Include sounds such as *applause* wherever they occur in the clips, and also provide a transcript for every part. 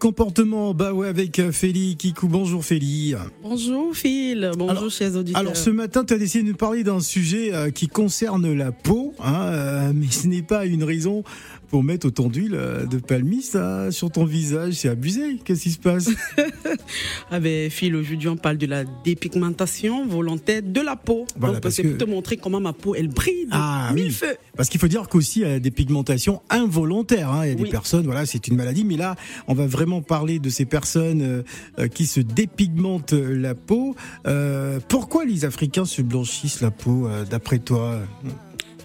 comportement. Bah ouais, avec euh, Félie Kikou. Bonjour Félie. Bonjour Phil, bonjour Alors- chers auditeurs. Alors ce matin, tu as décidé de nous parler d'un sujet euh, qui concerne la peau, hein, euh, mais ce n'est pas une raison pour mettre autant d'huile euh, de palmiste sur ton visage. C'est abusé. Qu'est-ce qui se passe? *laughs* Ah ben Phil, aujourd'hui on parle de la dépigmentation volontaire de la peau. Voilà, Donc parce c'est que- pour te montrer comment ma peau elle brille Ah, mille oui. feux. Parce qu'il faut dire qu'aussi il y a des pigmentations involontaires. hein. Il y a des Oui. personnes, voilà, c'est une maladie, mais là, on va vraiment parler de ces personnes euh, euh, qui se dépigmentent la peau. Euh, pourquoi les Africains se blanchissent la peau, euh, d'après toi?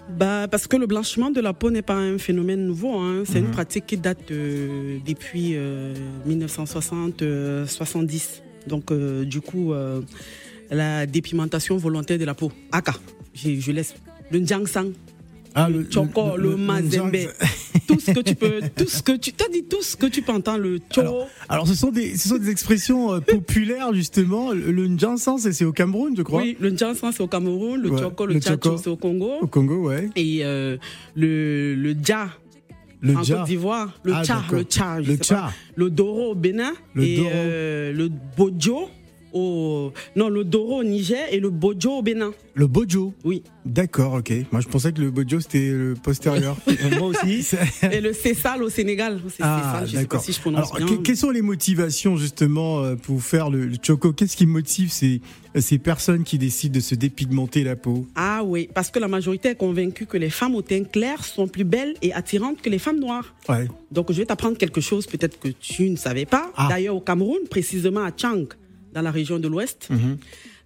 Bah, parce que le blanchiment de la peau n'est pas un phénomène nouveau. hein. C'est Mhm. une pratique qui date euh, depuis euh, 1960-70. Donc, euh, du coup, euh, la dépigmentation volontaire de la peau. Aka, je, je laisse le Njangsang, Ah, le Choco, le, Mazembe, *laughs* tout ce que tu peux, tout ce que tu t'as dit, tout ce que tu peux entendre, le Cho. Alors, Alors, ce sont des, ce sont des expressions euh, *laughs* populaires, justement. Le, le Njansan, c'est c'est au Cameroun, je crois. Oui, le Njangsang c'est au Cameroun, le Ouais, Choco, le, le Choco. c'est au Congo. Au Congo, ouais. Et euh, le, le Dja Le en. Côte d'Ivoire, le Ah, Tcha, le Tcha, Le Tcha. le Doro au Bénin Le et Doro. euh, le Bojo au non le Doro au Niger et le Bojo au Bénin. Le Bojo. Oui. D'accord, ok. Moi, je pensais que le Bojo, c'était le postérieur. *laughs* Moi aussi. *laughs* Et le Cessal au Sénégal. Ah, d'accord. si je prononce Alors, bien. que- quelles sont les motivations justement euh, pour faire le, le choco? Qu'est-ce qui motive ces, ces personnes qui décident de se dépigmenter la peau? Ah oui, parce que la majorité est convaincue que les femmes au teint clair sont plus belles et attirantes que les femmes noires. Ouais. Donc je vais t'apprendre quelque chose peut-être que tu ne savais pas. Ah. D'ailleurs au Cameroun, précisément à Tchang, dans la région de l'Ouest, Mhm.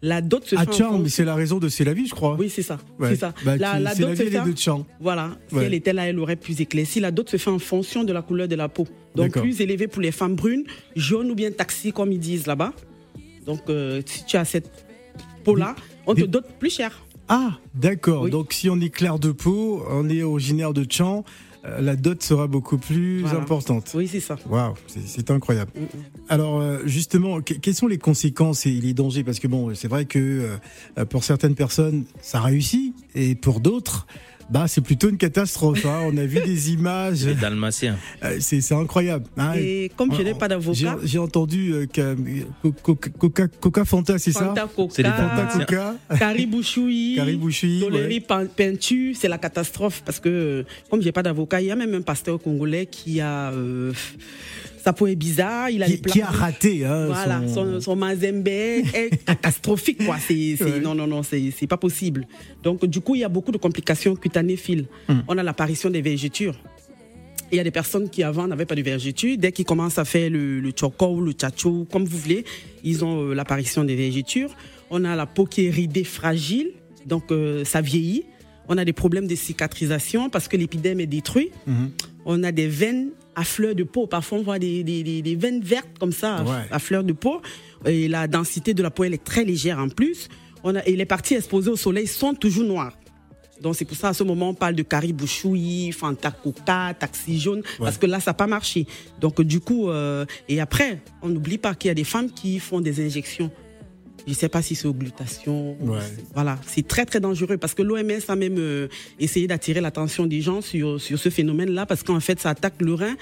la dot se À fait en Tchang, mais fonction- c'est la raison de C'est la vie, je crois. Oui, c'est ça. Ouais. C'est ça. Bah, la, la dot se fait- de. Voilà. Si Ouais. elle était là, elle aurait plus éclairci. La dot se fait en fonction de la couleur de la peau. Donc plus élevée pour les femmes brunes, jaune ou bien taxi comme ils disent là-bas. Donc euh, si tu as cette peau-là, on te des- dote plus cher. Ah, d'accord. Oui. Donc, si on est clair de peau, on est originaire de Tchang, euh, la dot sera beaucoup plus Voilà. importante. Oui, c'est ça. Waouh, c'est- incroyable. Mm, mm. Alors euh, justement, que- quelles sont les conséquences et les dangers? Parce que bon, c'est vrai que euh, pour certaines personnes, ça réussit, et pour d'autres, bah c'est plutôt une catastrophe. hein. On a vu des *laughs* images, Les Dalmatiens. euh, c'est c'est incroyable. hein. Et comme je n'ai pas J'ai d'avocat, j'ai entendu euh, qu'à- Coca, Coca, Coca Fanta, c'est ça Fanta C'est les Coca, Fanta Coca, Caribouchoui, Caribouchi, Toléry ouais. Peinture, c'est la catastrophe parce que euh, comme j'ai pas d'avocat, il y a même un pasteur congolais qui a euh, sa peau est bizarre, il a les qui, qui a raté. Hein, Voilà, son- son, son mazembe est *laughs* catastrophique, quoi. C'est, Ouais. Non, non, non, c'est, c'est pas possible. Donc, du coup, il y a beaucoup de complications cutanées fil. Hum. On a l'apparition des vergetures. Il y a des personnes qui avant n'avaient pas de vergetures. Dès qu'ils commencent à faire le, le choco ou le tchatcho, comme vous voulez, ils ont euh, l'apparition des vergetures. On a la peau qui est ridée, fragile, donc euh, ça vieillit. On a des problèmes de cicatrisation parce que l'épiderme est détruit. Mhm. On a des veines à fleur de peau. Parfois, on voit des, des- des- des veines vertes comme ça, à- Ouais. à fleur de peau. Et la densité de la peau, elle est très légère en plus. On a, et les parties exposées au soleil sont toujours noires. Donc c'est pour ça à ce moment on parle de caribouchoui, fanta coca, taxi jaune, parce que là ça n'a pas marché. Donc du coup, euh, et après, on n'oublie pas qu'il y a des femmes qui font des injections. Je ne sais pas si c'est auglutation. ou- Ouais. Voilà, c'est très très dangereux parce que l'OMS a même euh, essayé d'attirer l'attention des gens sur, sur ce phénomène-là parce qu'en fait ça attaque le rein,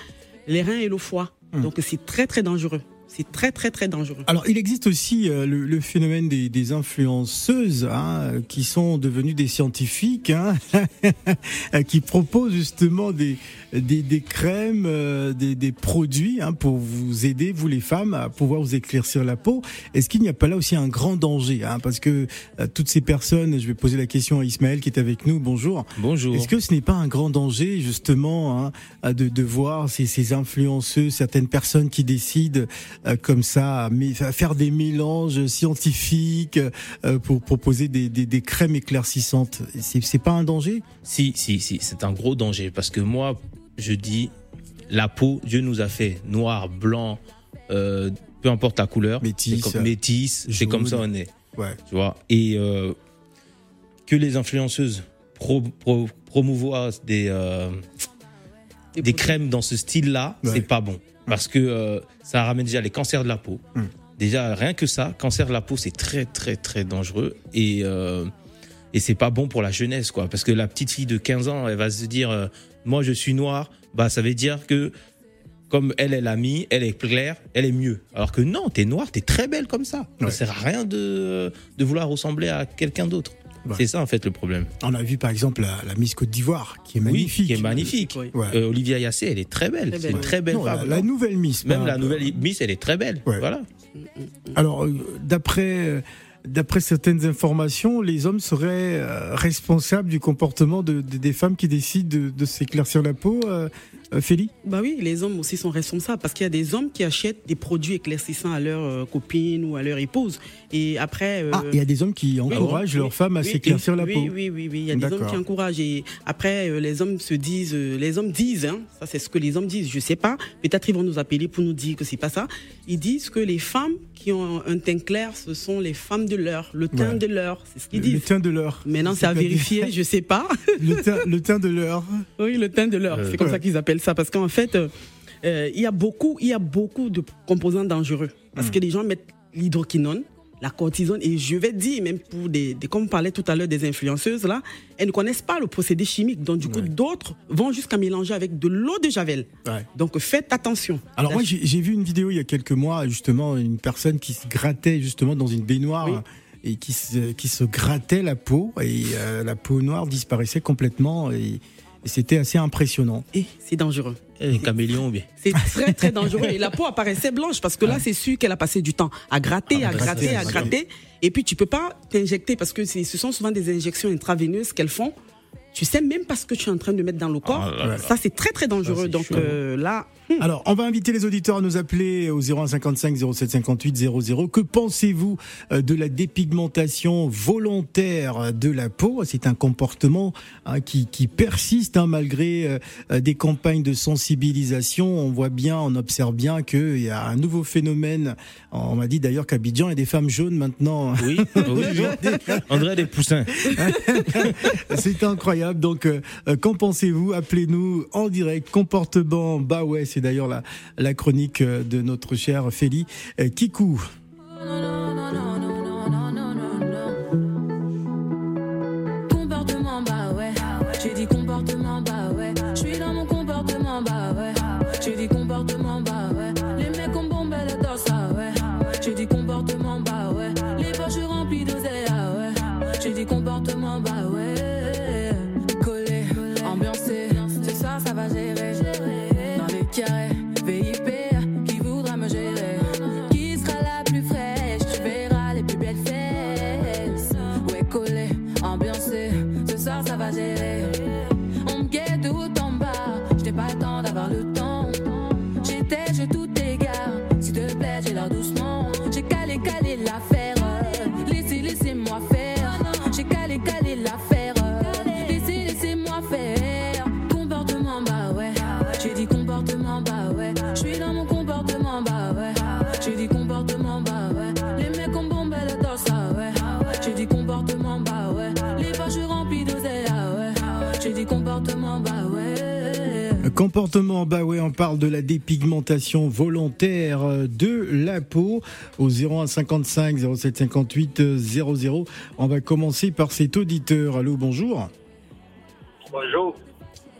les reins et le foie. Hum. Donc c'est très très dangereux. C'est très très très dangereux. Alors, il existe aussi euh, le, le phénomène des, des influenceuses hein, qui sont devenues des scientifiques, hein, *laughs* qui proposent justement des, des, des crèmes, euh, des, des produits hein, pour vous aider, vous les femmes, à pouvoir vous éclaircir la peau. Est-ce qu'il n'y a pas là aussi un grand danger hein, Parce que euh, toutes ces personnes, je vais poser la question à Ismaël qui est avec nous, bonjour. Bonjour. Est-ce que ce n'est pas un grand danger justement hein, de, de voir ces, ces influenceuses, certaines personnes qui décident comme ça faire des mélanges scientifiques euh, pour proposer des, des, des crèmes éclaircissantes C'est pas un danger? Si, si, si, c'est un gros danger parce que moi, je dis, la peau, Dieu nous a fait noir, blanc, euh, peu importe la couleur. Métis, C'est comme- métis, c'est comme ça on est. Ouais. Tu vois? Et euh, que les influenceuses pro, pro- promouvoient des, euh, crèmes dans ce style-là, Ouais. c'est pas bon. Parce que euh, ça ramène déjà les cancers de la peau. Mm. Déjà, rien que ça, cancer de la peau, c'est très, très, très dangereux. Et, euh, et c'est pas bon pour la jeunesse, quoi. Parce que la petite fille de 15 ans, elle va se dire, euh, moi, je suis noire. Bah, ça veut dire que comme elle, a mis, elle est claire, elle est mieux. Alors que non, t'es noire, t'es très belle comme ça. Ouais. Ça sert à rien de, de vouloir ressembler à quelqu'un d'autre. Ouais. C'est ça en fait le problème. On a vu par exemple la, la Miss Côte d'Ivoire, qui est Oui, magnifique. qui est magnifique. Oui. Ouais. Euh, Olivia Yassé, elle est très belle. Très C'est belle, une oui. très belle Non, femme. la nouvelle Miss. Même la nouvelle Miss, elle est très belle. Ouais. Voilà. Alors, euh, d'après euh, d'après certaines informations, les hommes seraient responsables du comportement de, de- des femmes qui décident de, de s'éclaircir la peau. Euh, euh, Félie Bah oui, les hommes aussi sont responsables parce qu'il y a des hommes qui achètent des produits éclaircissants à leur euh, copine ou à leur épouse. Et après. euh, Ah, il y a des hommes qui encouragent oui, leurs femmes à oui, s'éclaircir la oui, peau. Oui, oui, oui, il y a des hommes qui encouragent. Et après, euh, les hommes se disent, euh, les hommes disent, hein, ça c'est ce que les hommes disent, je sais pas, peut-être ils vont nous appeler pour nous dire que c'est pas ça. Ils disent que les femmes qui ont un teint clair, ce sont les femmes de l'heure, le teint Ouais. de l'heure, c'est ce qu'ils Le disent. teint de l'heure. Maintenant, c'est à vérifier, je sais pas. *laughs* Le teint, le teint de l'heure. Oui, le teint de l'heure, Euh, c'est comme ouais. ça qu'ils appellent ça, parce qu'en fait, euh, euh, il y a beaucoup, il y a beaucoup de composants dangereux, parce que les gens mettent l'hydroquinone, la cortisone, et je vais dire même pour des, des- comme on parlait tout à l'heure des influenceuses là, elles ne connaissent pas le procédé chimique, donc du coup Ouais. d'autres vont jusqu'à mélanger avec de l'eau de javel. Ouais. Donc faites attention. Alors moi j'ai j'ai vu une vidéo il y a quelques mois justement une personne qui se grattait justement dans une baignoire Oui. et qui se, qui se grattait la peau et euh, la peau noire disparaissait complètement et, et c'était assez impressionnant. Et c'est dangereux. Est caméléon, bien? C'est très très dangereux. Et la peau apparaissait blanche parce que là, c'est sûr qu'elle a passé du temps à gratter, Ah, à gratter, à gratter. Et puis tu peux pas t'injecter parce que ce sont souvent des injections intraveineuses qu'elles font. Tu sais même pas ce que tu es en train de mettre dans le corps. Ah là là. Ça, c'est très très dangereux. Ça, Donc euh, là, Alors, on va inviter les auditeurs à nous appeler au 0155 0758 00. Que pensez-vous euh, de la dépigmentation volontaire de la peau? C'est un comportement hein, qui, qui persiste hein, malgré euh, euh, des campagnes de sensibilisation. On voit bien, on observe bien qu'il y a un nouveau phénomène. On m'a dit d'ailleurs qu'Abidjan, il y a des femmes jaunes maintenant. Oui, oui, oui. *laughs* André des Poussins. *laughs* C'est incroyable. Donc, euh, euh, qu'en pensez-vous Appelez-nous en direct. Comportement, bah ouais, c'est d'ailleurs la, chronique euh, de notre cher Félie euh, Kikou. Pas le temps Comportement, bah ouais, on parle de la dépigmentation volontaire euh, de la peau au 0155 0758 00. On va commencer par cet auditeur. Allô, bonjour. Bonjour.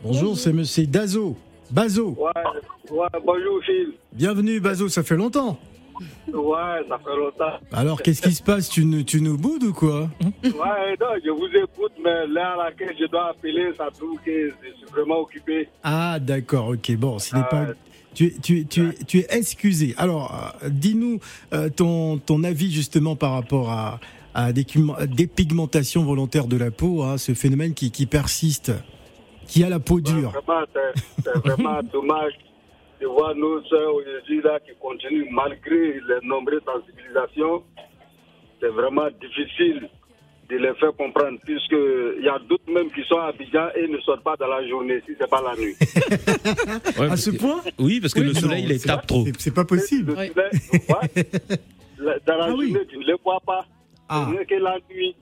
Bonjour, c'est monsieur Dazo. Bazo. Ouais, ouais, bonjour Phil. Bienvenue, Bazo, ça fait longtemps. Ouais, ça fait longtemps. Alors, qu'est-ce qui se passe? Tu, nous- tu nous boudes ou quoi? Ouais, non, je vous écoute, mais l'heure à laquelle je dois appeler, ça trouve que je suis vraiment occupé. Ah, d'accord, ok. Bon, ce n'est pas. Tu, es- tu, tu, tu es excusé. Alors, euh, dis-nous euh, ton, ton avis justement par rapport à, à la décum- dépigmentation volontaire de la peau, hein, ce phénomène qui, qui persiste, qui a la peau dure. Vraiment, c'est- c'est vraiment *laughs* dommage de voir nos soeurs aujourd'hui là qui continuent malgré les nombreuses sensibilisations. C'est vraiment difficile de les faire comprendre puisqu'il y a d'autres même qui sont à Abidjan et ne sortent pas dans la journée si c'est pas la nuit. *laughs* Ouais, À ce que- point Oui, parce que Oui, le soleil, il les tape trop. c'est- pas possible. Le soleil, ouais. Dans la Ah oui. journée, tu ne les vois pas. Ah. Que la nuit.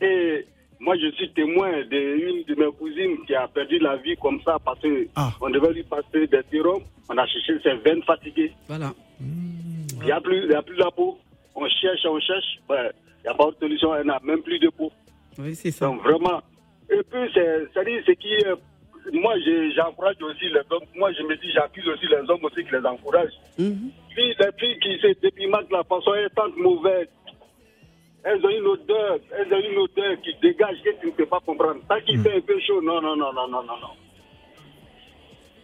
Et moi, je suis témoin d'une de mes cousines qui a perdu la vie comme ça parce qu'on Ah. devait lui passer des sérums. On a cherché ses veines fatiguées. voilà. Il n'y a, plus- y a plus la peau. On cherche, on cherche. Ben, Il n'y a pas de solution. Elle n'a même plus de peau. Oui, c'est ça. Donc vraiment. Et puis, c'est- qui est moi, j'encourage aussi les hommes. Moi, je me dis, j'accuse aussi les hommes aussi qui les encouragent. Mhm. Puis les filles qui se dépimentent la façon est tant mauvaise. Elles ont une odeur, elles ont une odeur qui dégage que tu ne peux pas comprendre. Tant qu'il fait un peu chaud, non, non, non, non, non, non, non.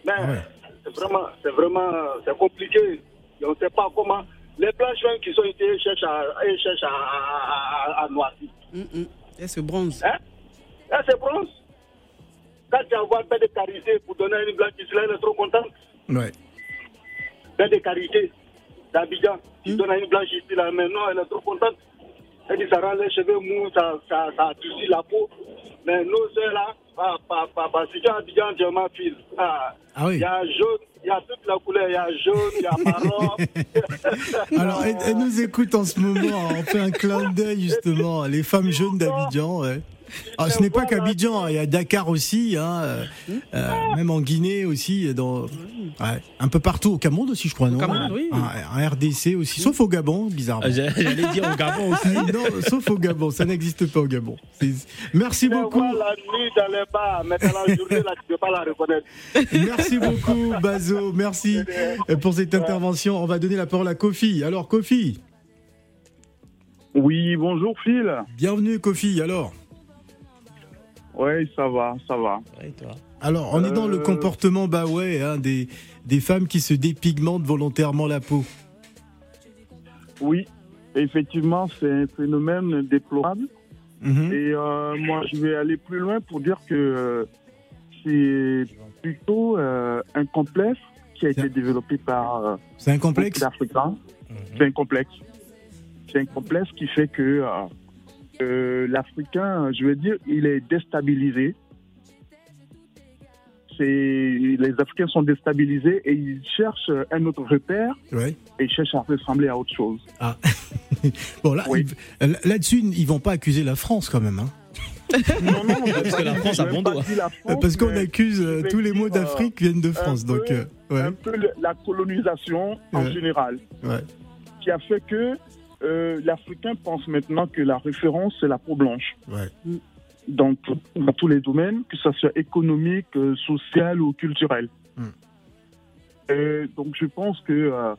Mais ouais. c'est vraiment, c'est vraiment, c'est compliqué. Et on ne sait pas comment. Les blanches femmes qui sont ici, elles cherchent à, elles cherchent à, à, à, à noircir. Mhm. Et ce bronze. Hein? Là, c'est bronze. Quand tu envoies un peu de carité pour donner à une blanche ici, là, elle est trop contente. Ouais. Paix de carité d'Abidjan. Tu donnes à une blanche ici, là, maintenant, elle est trop contente. Elle dit, ça rend les cheveux mous, ça, ça, ça adoucit la peau. Mais nous, c'est là, pas, pas, pas, pas, si tu es ma fille. Ah, Ah oui. Il y a jaune, il y a toute la couleur, il y a jaune, il y a marron. *laughs* Alors, elle, elle nous écoute en ce moment. On fait un clin d'œil justement. Les femmes jaunes d'Abidjan. Ouais. Ah, ce n'est pas qu'Abidjan, il y a Dakar aussi, hein, euh, euh, même en Guinée aussi, dans, ouais, un peu partout, au Cameroun aussi, je crois, non Cameroun, oui. En- en RDC aussi, sauf au Gabon, bizarrement. Ah, J'allais dire au Gabon aussi. *laughs* non, sauf au Gabon, ça n'existe pas au Gabon. Merci beaucoup, merci beaucoup, *laughs* Bazo, merci pour cette intervention. On va donner la parole à Kofi. Alors, Kofi, Oui, bonjour Phil. bienvenue, Kofi. Alors, Oui, ça va, ça va. Toi. alors, on est dans le Euh. comportement, bah ouais, hein, des, des femmes qui se dépigmentent volontairement la peau. Oui, effectivement, c'est un phénomène déplorable. Mhm. Et euh, moi, je vais aller plus loin pour dire que euh, c'est plutôt euh, un complexe qui a été développé par euh, C'est un complexe. Mhm. C'est un complexe. C'est un complexe qui fait que euh, euh, l'Africain, je veux dire, il est déstabilisé. C'est les Africains sont déstabilisés et ils cherchent un autre repère Ouais. et ils cherchent à ressembler à autre chose. *laughs* Bon, là, Oui. ils- là-dessus, ils vont pas accuser la France quand même. Hein. Non, non, *laughs* Parce que la France a bon dos, Parce qu'on accuse euh, tous les mots d'Afrique viennent de France. peu- Donc, euh, ouais, un peu la colonisation en Ouais. général, ouais. qui a fait que euh, l'Africain pense maintenant que la référence, c'est la peau blanche. Ouais. Dans, tout- dans tous les domaines, que ce soit économique, euh, social ou culturel. Mm. Euh, donc je pense que euh,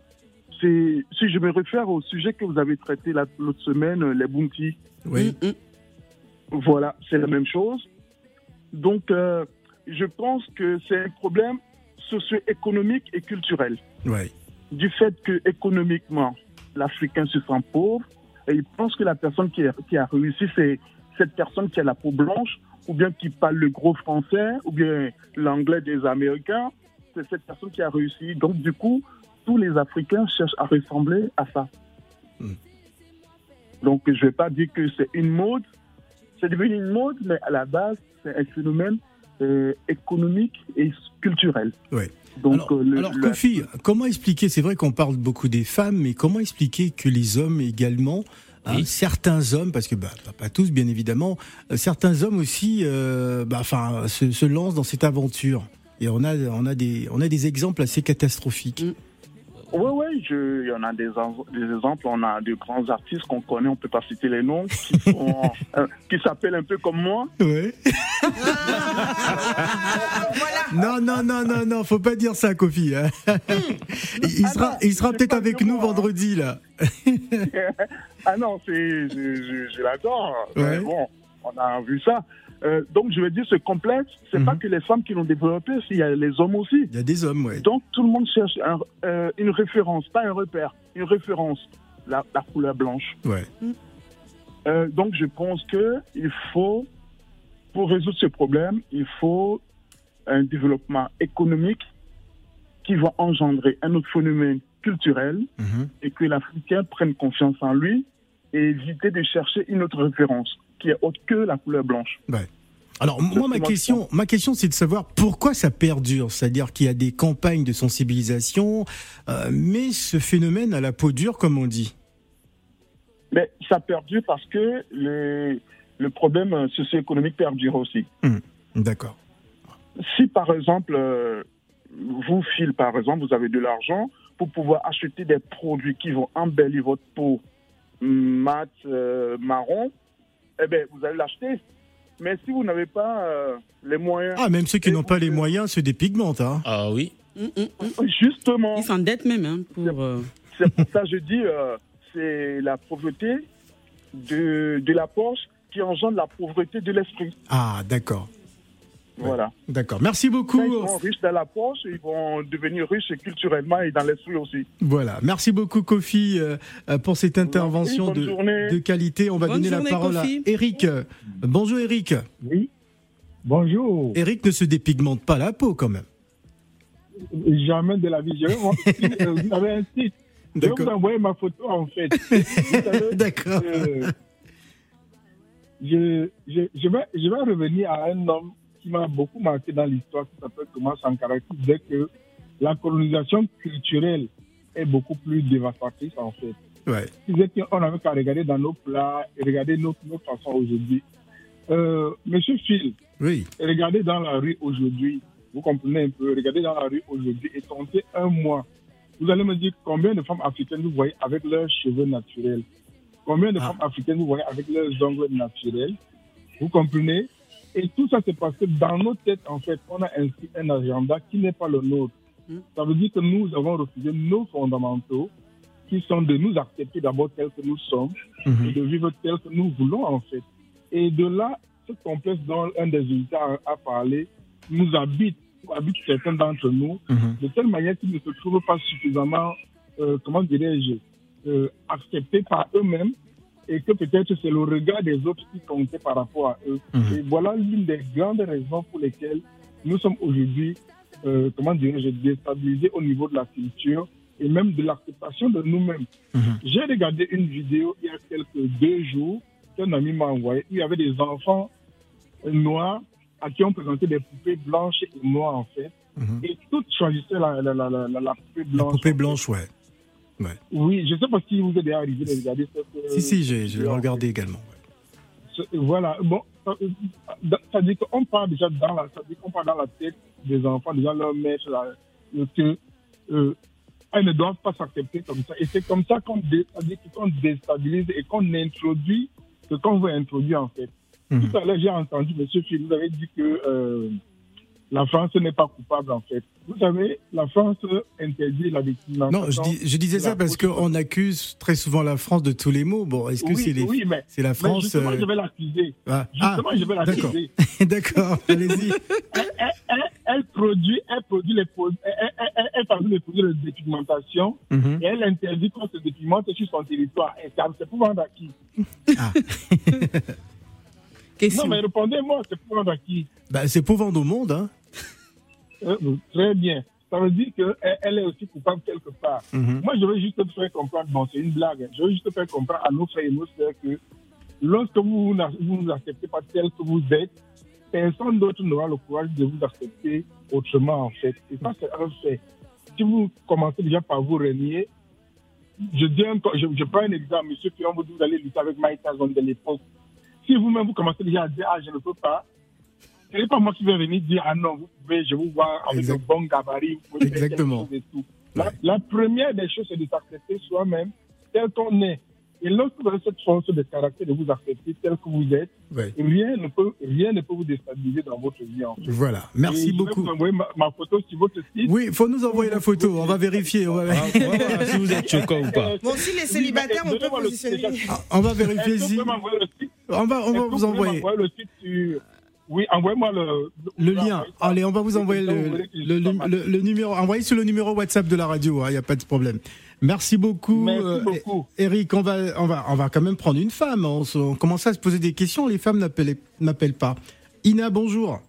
c'est, si je me réfère au sujet que vous avez traité la- l'autre semaine, les bounties, Oui. Mhm. voilà, c'est la même chose. Donc, euh, je pense que c'est un problème socio-économique et culturel. Ouais. Du fait que économiquement, l'Africain se sent pauvre et il pense que la personne qui a, qui a réussi, c'est cette personne qui a la peau blanche ou bien qui parle le gros français ou bien l'anglais des Américains. C'est cette personne qui a réussi. Donc, du coup, tous les Africains cherchent à ressembler à ça. Hmm. Donc, je ne vais pas dire que c'est une mode. C'est devenu une mode, mais à la base, c'est un phénomène euh, économique et culturel. Ouais. Donc, alors, euh, le- alors, le- Kofi, comment expliquer C'est vrai qu'on parle beaucoup des femmes, mais comment expliquer que les hommes également, hein, certains hommes, parce que bah, pas- pas tous bien évidemment, euh, certains hommes aussi, euh, bah, enfin, se, se lancent dans cette aventure. Et on a, on a des, on a des exemples assez catastrophiques. Mm. Oui, oui, il y en a des, exemples. On a de grands artistes qu'on connaît, on ne peut pas citer les noms, qui, *laughs* sont, euh, qui s'appellent un peu comme moi. Ouais. Non, non, non, non, non, faut pas dire ça, Kofi. hein. Il, il Ah sera, non, il sera peut-être avec nous moi, hein. vendredi là. *laughs* ah non, c'est, je, je, je l'adore. Ouais. Mais bon, on a vu ça. Euh, donc, je veux dire, ce complexe, c'est Mhm. pas que les femmes qui l'ont développé, il y a les hommes aussi. Il y a des hommes, ouais. Donc, tout le monde cherche un- euh, une référence, pas un repère, une référence, la, la couleur blanche. Ouais. Euh, donc, je pense que il faut, pour résoudre ce problème, il faut un développement économique qui va engendrer un autre phénomène culturel Mhm. et que l'Africain prenne confiance en lui et éviter de chercher une autre référence qui est autre que la couleur blanche. Alors moi ma question, ma question c'est de savoir pourquoi ça perdure, c'est-à-dire qu'il y a des campagnes de sensibilisation, euh, mais ce phénomène à la peau dure comme on dit. Mais ça perdure parce que le, le problème euh, socio-économique perdure aussi. D'accord. Si par exemple, euh, vous, Phil, par exemple, vous avez de l'argent pour pouvoir acheter des produits qui vont embellir votre peau mat, euh, marron, eh bien, vous allez l'acheter. Mais si vous n'avez pas euh, les moyens, Ah, même ceux qui n'ont pas les moyens se dépigmentent. Hein. Ah oui. Mm, mm, mm. justement, Ils s'endettent même hein, pour. euh, c'est pour ça que je dis, euh, c'est la pauvreté de, de la poche qui engendre la pauvreté de l'esprit. Ah, d'accord. Voilà. D'accord. Merci beaucoup. Ils sont riches dans la poche, ils vont devenir riches culturellement et dans l'esprit aussi. Voilà. Merci beaucoup, Kofi, euh, euh, pour cette intervention de, qualité. On va Bonne donner la parole Kofi. à Eric. Bonjour, Eric. Oui. Bonjour. Eric ne se dépigmente pas la peau, quand même. Jamais de la vie. Vous avez un site. Je vais vous envoyer ma photo en fait. *laughs* D'accord. euh, je, je, je, vais, je vais revenir à un homme qui m'a beaucoup marqué dans l'histoire, qui s'appelle Thomas Sankara, qui disait que la colonisation culturelle est beaucoup plus dévastatrice en fait. Ouais. Il disait qu'on avait qu'à regarder dans nos plats et regarder nos, nos façons aujourd'hui. Euh, Monsieur Phil, Oui. regardez dans la rue aujourd'hui, vous comprenez un peu, regardez dans la rue aujourd'hui et comptez un mois. Vous allez me dire combien de femmes africaines vous voyez avec leurs cheveux naturels? Combien de Ah. femmes africaines vous voyez avec leurs ongles naturels? Vous comprenez? Et tout ça, c'est parce que dans nos têtes, en fait, on a inscrit un agenda qui n'est pas le nôtre. Mm. Ça veut dire que nous avons refusé nos fondamentaux, qui sont de nous accepter d'abord tels que nous sommes, et Mhm. de vivre tel que nous voulons en fait. Et de là, ce complexe dont un des invités a, a parlé nous habite, ou habite certains d'entre nous, Mhm. de telle manière qu'ils ne se trouvent pas suffisamment, euh, comment dirais-je, euh, acceptés par eux-mêmes et que peut-être c'est le regard des autres qui comptait par rapport à eux. Mhm. Et voilà l'une des grandes raisons pour lesquelles nous sommes aujourd'hui, euh, comment dirais-je, déstabilisés au niveau de la culture et même de l'acceptation de nous-mêmes. Mhm. J'ai regardé une vidéo il y a quelques deux jours qu'un ami m'a envoyé. Il y avait des enfants noirs à qui on présentait des poupées blanches et noires en fait. Mhm. Et toutes choisissaient la, la, la, la, la- la poupée La blanche. poupée blanche, ouais. Oui, je ne sais pas si vous êtes arrivé de regarder cette. euh, Si, si, j'ai vidéo, en regardé également. Voilà, bon, ça, euh, ça dit qu'on part déjà dans la, ça dit qu'on part dans la tête des enfants, déjà leur mettre la, que euh, elles ne doivent pas s'accepter comme ça. Et c'est comme ça qu'on dé- qu'on déstabilise et qu'on introduit ce qu'on veut introduire en fait. Mhm. Tout à l'heure, j'ai entendu, Monsieur Phil, vous avez dit que euh, la France n'est pas coupable en fait. Vous savez, la France interdit la discrimination. Non, je, dis- je disais ça parce qu'on accuse très souvent la France de tous les mots. Bon, est-ce que oui, c'est les... oui, mais, c'est la mais France justement, euh, je vais l'accuser. ah, Justement, je vais l'accuser. *laughs* D'accord, allez-y. *laughs* elle, elle- produit, elle produit les produits, elle, les de dépigmentation Mhm. et elle interdit qu'on se dépigmente sur son territoire. Et c'est pour vendre à qui? *laughs* Question. Non, mais répondez-moi, c'est pour vendre à qui Bah, c'est pour vendre au monde. Hein. Euh, Très bien. Ça veut dire qu'elle elle est aussi coupable quelque part. Mhm. Moi, je veux juste te faire comprendre, bon, c'est une blague, hein. je veux juste te faire comprendre à nos frères et nos sœurs que lorsque vous n'a- vous nous acceptez pas tel que vous êtes, personne d'autre n'aura le courage de vous accepter autrement, en fait. Et ça, c'est un fait. Si vous commencez déjà par vous renier, je, dis un- je, je prends un exemple, monsieur Piron, vous vous allez lutter avec Mike Tyson de l'époque. Si vous-même, vous commencez déjà à dire, ah, je ne peux pas, ce n'est pas moi qui vais venir dire, ah non, vous pouvez, je vous vois avec Exact. un bon gabarit, vous Exactement. chose et tout. La, la première des choses, c'est de s'accepter soi-même tel qu'on est. Et lorsque vous avez cette force de caractère de vous accepter tel que vous êtes, Ouais. rien ne peut, rien ne peut vous déstabiliser dans votre vie. En fait. Voilà, Et merci je vais beaucoup. vous envoyer ma, ma photo sur votre site. Oui, faut nous envoyer la photo. On va vérifier. On va, Ah, si vous êtes choquant ou pas. Bon, si les célibataires, on peut le- positionner. déjà, on va vérifier si. On va, on va vous envoyer le site sur... Oui, envoyez-moi le... lien. Allez, on va vous envoyer le, numéro. Envoyez sur le numéro WhatsApp de la radio. Il n'y a pas de problème. Merci beaucoup, Merci euh, beaucoup. Eric. On va, on va, on va quand même prendre une femme. On, se- on commence à se poser des questions. Les femmes n'appellent n'appellent pas. Ina, bonjour.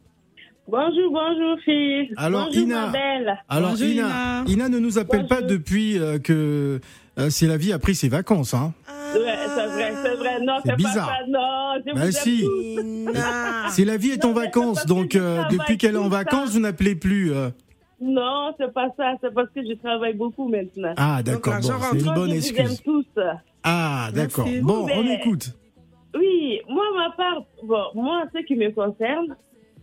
Bonjour, bonjour, fille. Alors, bonjour, Ina. ma belle. Alors, Bonjour, Ina, Ina. Ina ne nous appelle pas depuis euh, que c'est la vie a pris ses vacances. Hein. Ouais, c'est vrai, c'est vrai. Non, C'est c'est pas bizarre. ça. Non, je Bah vous si. Ina. *laughs* C'est la vie est en Non, vacances, donc euh, depuis qu'elle est en vacances, ça. vous n'appelez plus. euh. Non, c'est pas ça. C'est parce que je travaille beaucoup maintenant. Ah, d'accord. Bon, c'est une bonne je vous aime excuse. tous. Ah, d'accord. Bon, Mais- on écoute. Oui, moi, ma part, bon, moi, ce qui me concerne,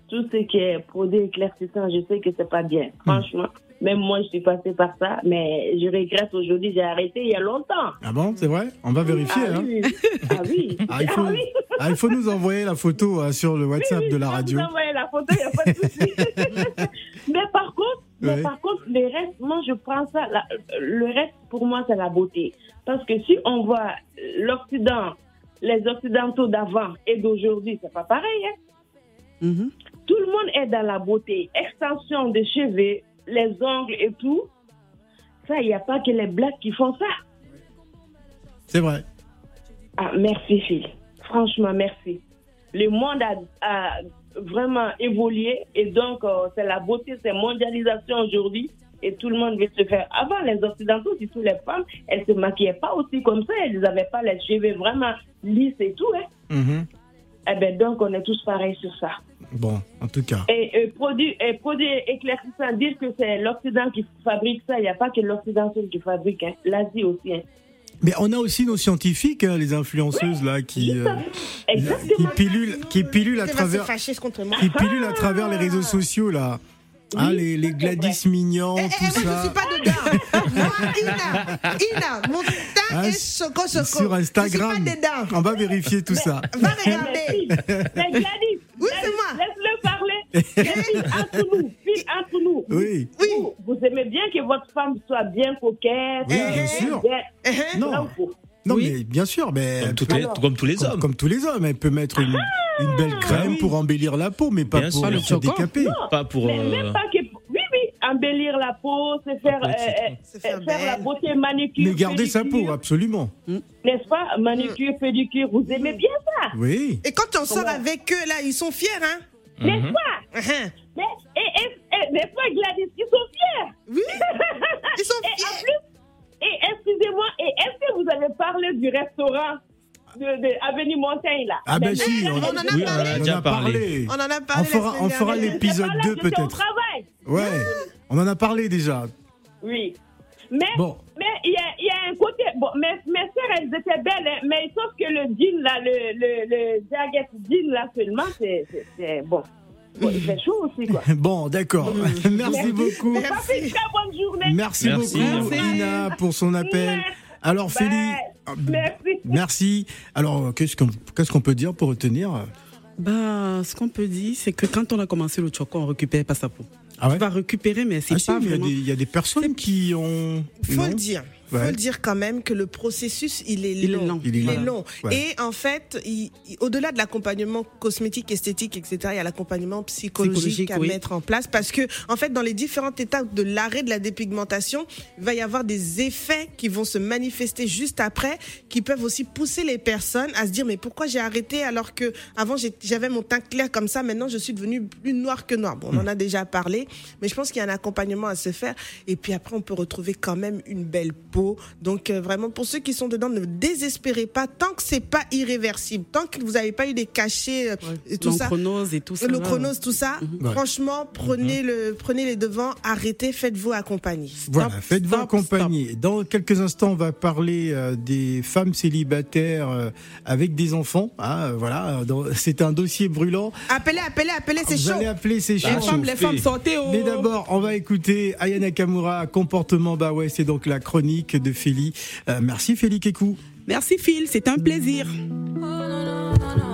tout ce qui est produit éclaircissant, je sais que c'est pas bien, franchement. Même moi, je suis passée par ça, mais je regrette aujourd'hui, j'ai arrêté il y a longtemps. Ah bon, c'est vrai? On va vérifier. ah, hein. oui. ah oui. *laughs* Ah, il faut- oui. Ah, il faut nous envoyer la photo hein, sur le WhatsApp Oui, oui, de la je vais radio. Vous envoyer la photo, il n'y a pas de souci. *laughs* mais par contre, mais Ouais. par contre, le reste, moi, je prends ça. la- le reste, pour moi, c'est la beauté. Parce que si on voit l'Occident, les Occidentaux d'avant et d'aujourd'hui, c'est pas pareil. Hein? Mhm. Tout le monde est dans la beauté. Extension des cheveux, les ongles et tout. Ça, il n'y a pas que les blacks qui font ça. C'est vrai. Ah, merci, Phil. Franchement, merci. Le monde a, a vraiment évolué et donc euh, c'est la beauté, c'est mondialisation aujourd'hui et tout le monde veut se faire. Avant, les Occidentaux, surtout les femmes, elles se maquillaient pas aussi comme ça, elles n'avaient pas les cheveux vraiment lisses et tout. Hein. Mhm. Eh ben, donc, on est tous pareils sur ça. Bon, en tout cas. Et, et produit, et produit éclaircissant, dire que c'est l'Occident qui fabrique ça, il n'y a pas que l'Occident seul qui fabrique, hein. l'Asie aussi. hein. Mais on a aussi nos scientifiques, hein, les influenceuses là, qui, euh, qui pilulent, qui pilulent à travers, qui pilulent à travers les réseaux sociaux là. Hein, les, les Gladys Mignon, Eh, eh, tout moi, je ça. suis pas dedans. Moi, Ina, Ina, mon teint est choco choco. Sur Instagram, Je suis pas dedans. on va vérifier tout ça. Va Eh, mais regarder. Phil, c'est Gladys. Oui, Gladys, c'est moi. Laisse-le Phil, entre nous, Phil, entre nous. Oui. Vous, vous aimez bien que votre femme soit bien coquette. Oui, bien sûr. bien- Eh, Non. Non, Oui. mais bien sûr, mais Comme, toutes comme tous les comme, hommes. comme tous les hommes, elle peut mettre une, une belle crème oui. pour embellir la peau, mais pas Bien pour sûr. Le se décaper. Non, Pas pour. mais euh, même pas que. Oui, oui, embellir la peau, c'est faire, euh. Se euh, faire faire la beauté manicure. Mais garder sa peau, absolument. N'est-ce pas? Manicure, pédicure, vous aimez bien ça, Oui. Et quand on sort Comment? avec eux, là, ils sont fiers, hein? N'est-ce mhm. pas? Hein. Mais, et, et, et, n'est-ce pas Gladys, ils sont fiers Oui, *laughs* ils sont Et en fiers. plus, et excusez-moi, et est-ce que vous avez parlé du restaurant de, de Avenue Montaigne là? Ah ben Mais- si, on, on en a Oui, on en parlé. a on déjà a parlé. parlé. On en a On parlé. fera, on fera l'épisode Voilà, 2 j'étais au peut-être. travail. Ouais, on en a parlé déjà. Oui. Mais Bon, mais il y a, il y a un côté. Bon, mes, mes soeurs, elles étaient belles, hein, mais sauf que le jean là, le, le, le jacket jean là seulement, c'est. Bon. Bon, il fait chaud aussi, quoi. *laughs* bon, d'accord. *laughs* Merci beaucoup. Passez une très bonne journée. Merci, Merci. beaucoup, Merci. Ina, pour son appel. Merci. Alors, Félix, Bye. Merci. merci. Alors, qu'est-ce qu'on qu'est-ce qu'on peut dire pour retenir? Bah, ce qu'on peut dire, c'est que quand on a commencé le choco, on récupérait pas sa peau. Ah ouais? Tu vas récupérer, mais c'est Ah si, pas il y a vraiment. des- il y, a des personnes qui ont. Faut non? le dire. Faut Ouais. le dire quand même que le processus, il est Il est long. long. Il est Il est long. long. Ouais. Et en fait, au-delà de l'accompagnement cosmétique, esthétique, etc., il y a l'accompagnement psychologique, Psychologique, à oui. mettre en place parce que, en fait, dans les différentes étapes de l'arrêt de la dépigmentation, il va y avoir des effets qui vont se manifester juste après, qui peuvent aussi pousser les personnes à se dire mais pourquoi j'ai arrêté alors que avant j'avais mon teint clair comme ça, maintenant je suis devenue plus noire que noire. Bon, on en a déjà parlé, mais je pense qu'il y a un accompagnement à se faire. Et puis après, on peut retrouver quand même une belle peau. Donc euh, vraiment, pour ceux qui sont dedans, ne désespérez pas tant que c'est pas irréversible, tant que vous n'avez pas eu des cachets euh, et tout ça. L'onchronose et tout ça. Le tout ça, Ouais. franchement, prenez, le, prenez les devants, arrêtez, faites-vous accompagner. Voilà, faites-vous stop, accompagner. Dans quelques instants, on va parler euh, des femmes célibataires euh, avec des enfants. Ah, euh, voilà, euh, c'est un dossier brûlant. Appelez, appelez, appelez, c'est chaud. allez appeler, c'est chaud. Les femmes, les femmes, sortez oh. Mais d'abord, on va écouter Aya Nakamura, Comportement Bah ouais, c'est donc la chronique de Féli. Euh, merci Féli Kekou. Merci Phil, c'est un plaisir. Comportement, bah ouais. J'ai